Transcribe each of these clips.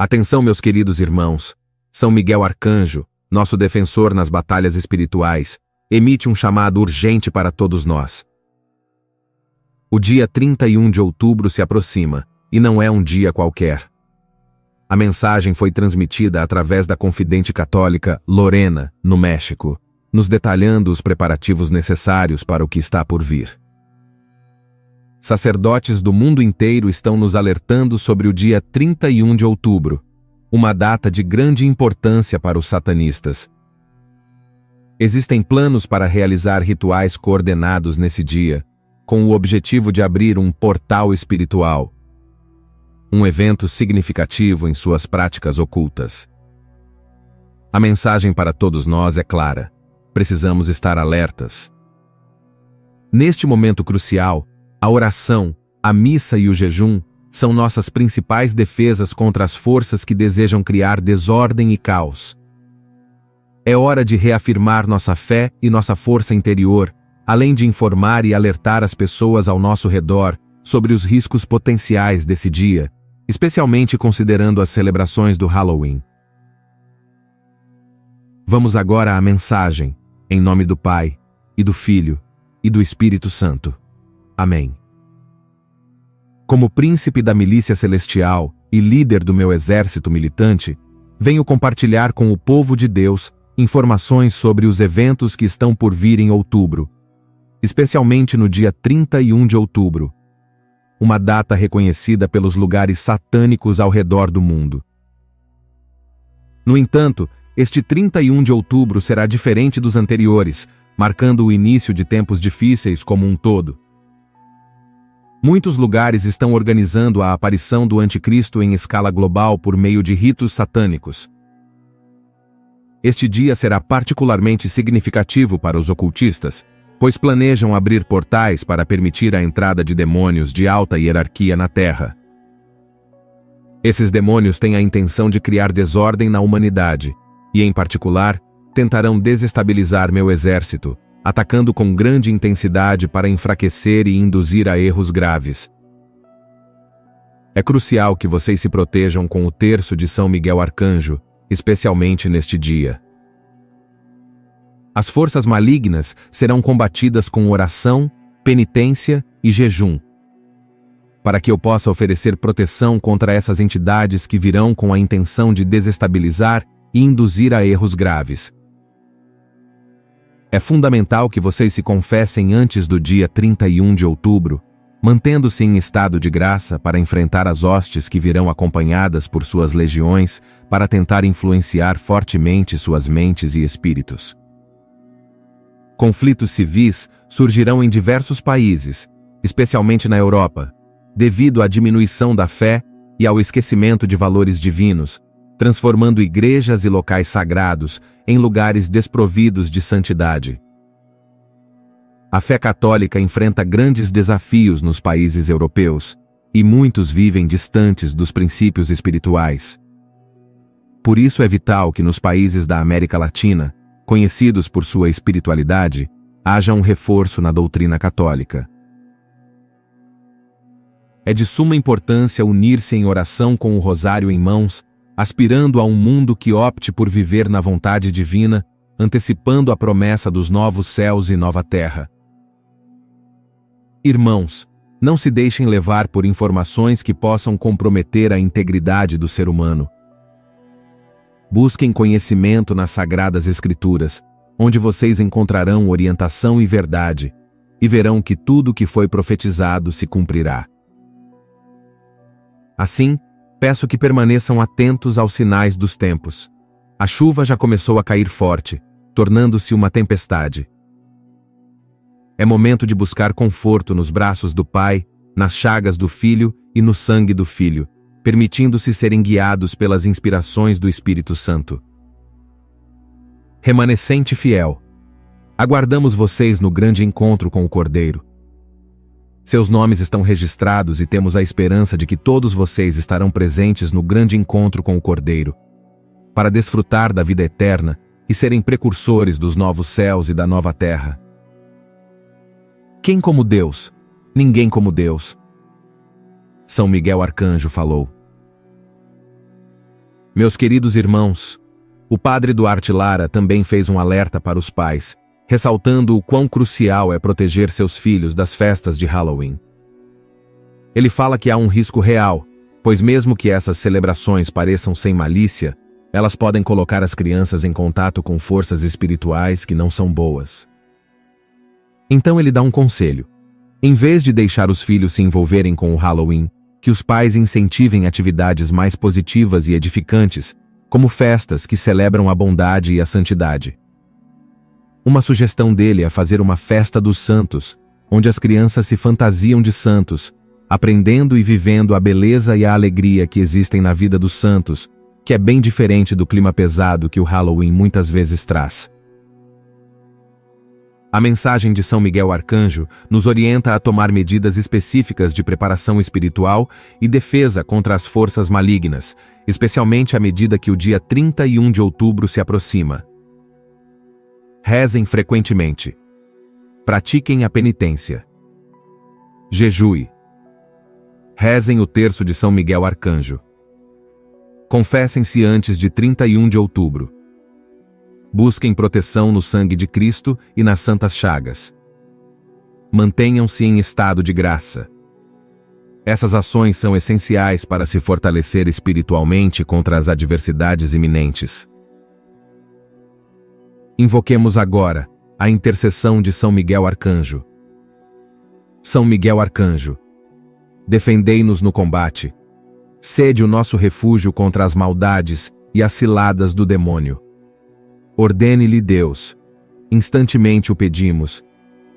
Atenção, meus queridos irmãos. São Miguel Arcanjo, nosso defensor nas batalhas espirituais, emite um chamado urgente para todos nós. O dia 31 de outubro se aproxima, e não é um dia qualquer. A mensagem foi transmitida através da confidente católica Lorena, no México, nos detalhando os preparativos necessários para o que está por vir. Sacerdotes do mundo inteiro estão nos alertando sobre o dia 31 de outubro, uma data de grande importância para os satanistas. Existem planos para realizar rituais coordenados nesse dia, com o objetivo de abrir um portal espiritual. Um evento significativo em suas práticas ocultas. A mensagem para todos nós é clara: precisamos estar alertas. Neste momento crucial, a oração, a missa e o jejum são nossas principais defesas contra as forças que desejam criar desordem e caos. É hora de reafirmar nossa fé e nossa força interior, além de informar e alertar as pessoas ao nosso redor sobre os riscos potenciais desse dia, especialmente considerando as celebrações do Halloween. Vamos agora à mensagem, em nome do Pai, e do Filho, e do Espírito Santo. Amém. Como príncipe da milícia celestial e líder do meu exército militante, venho compartilhar com o povo de Deus informações sobre os eventos que estão por vir em outubro, especialmente no dia 31 de outubro, uma data reconhecida pelos lugares satânicos ao redor do mundo. No entanto, este 31 de outubro será diferente dos anteriores, marcando o início de tempos difíceis como um todo. Muitos lugares estão organizando a aparição do Anticristo em escala global por meio de ritos satânicos. Este dia será particularmente significativo para os ocultistas, pois planejam abrir portais para permitir a entrada de demônios de alta hierarquia na Terra. Esses demônios têm a intenção de criar desordem na humanidade, e, em particular, tentarão desestabilizar meu exército, atacando com grande intensidade para enfraquecer e induzir a erros graves. É crucial que vocês se protejam com o terço de São Miguel Arcanjo, especialmente neste dia. As forças malignas serão combatidas com oração, penitência e jejum. Para que eu possa oferecer proteção contra essas entidades que virão com a intenção de desestabilizar e induzir a erros graves. É fundamental que vocês se confessem antes do dia 31 de outubro, mantendo-se em estado de graça para enfrentar as hostes que virão acompanhadas por suas legiões para tentar influenciar fortemente suas mentes e espíritos. Conflitos civis surgirão em diversos países, especialmente na Europa, devido à diminuição da fé e ao esquecimento de valores divinos, transformando igrejas e locais sagrados em lugares desprovidos de santidade. A fé católica enfrenta grandes desafios nos países europeus, e muitos vivem distantes dos princípios espirituais. Por isso é vital que nos países da América Latina, conhecidos por sua espiritualidade, haja um reforço na doutrina católica. É de suma importância unir-se em oração com o rosário em mãos aspirando a um mundo que opte por viver na vontade divina, antecipando a promessa dos novos céus e nova terra. Irmãos, não se deixem levar por informações que possam comprometer a integridade do ser humano. Busquem conhecimento nas Sagradas Escrituras, onde vocês encontrarão orientação e verdade, e verão que tudo o que foi profetizado se cumprirá. Assim, Peço que permaneçam atentos aos sinais dos tempos. A chuva já começou a cair forte, tornando-se uma tempestade. É momento de buscar conforto nos braços do Pai, nas chagas do Filho e no sangue do Filho, permitindo-se serem guiados pelas inspirações do Espírito Santo. Remanescente fiel. Aguardamos vocês no grande encontro com o Cordeiro. Seus nomes estão registrados e temos a esperança de que todos vocês estarão presentes no grande encontro com o Cordeiro, para desfrutar da vida eterna e serem precursores dos novos céus e da nova terra. Quem como Deus? Ninguém como Deus. São Miguel Arcanjo falou. Meus queridos irmãos, o padre Duarte Lara também fez um alerta para os pais, ressaltando o quão crucial é proteger seus filhos das festas de Halloween. Ele fala que há um risco real, pois mesmo que essas celebrações pareçam sem malícia, elas podem colocar as crianças em contato com forças espirituais que não são boas. Então ele dá um conselho. Em vez de deixar os filhos se envolverem com o Halloween, que os pais incentivem atividades mais positivas e edificantes, como festas que celebram a bondade e a santidade. Uma sugestão dele é fazer uma festa dos santos, onde as crianças se fantasiam de santos, aprendendo e vivendo a beleza e a alegria que existem na vida dos santos, que é bem diferente do clima pesado que o Halloween muitas vezes traz. A mensagem de São Miguel Arcanjo nos orienta a tomar medidas específicas de preparação espiritual e defesa contra as forças malignas, especialmente à medida que o dia 31 de outubro se aproxima. Rezem frequentemente. Pratiquem a penitência. Jejue. Rezem o terço de São Miguel Arcanjo. Confessem-se antes de 31 de outubro. Busquem proteção no sangue de Cristo e nas santas chagas. Mantenham-se em estado de graça. Essas ações são essenciais para se fortalecer espiritualmente contra as adversidades iminentes. Invoquemos agora a intercessão de São Miguel Arcanjo. São Miguel Arcanjo, defendei-nos no combate. Sede o nosso refúgio contra as maldades e as ciladas do demônio. Ordene-lhe Deus. Instantemente o pedimos.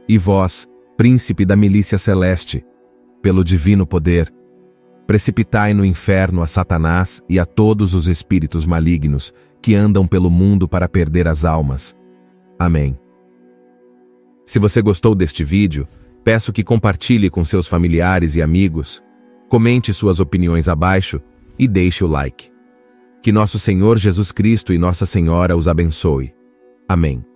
E vós, príncipe da milícia celeste, pelo divino poder, precipitai no inferno a Satanás e a todos os espíritos malignos que andam pelo mundo para perder as almas. Amém. Se você gostou deste vídeo, peço que compartilhe com seus familiares e amigos, comente suas opiniões abaixo e deixe o like. Que nosso Senhor Jesus Cristo e Nossa Senhora os abençoe. Amém.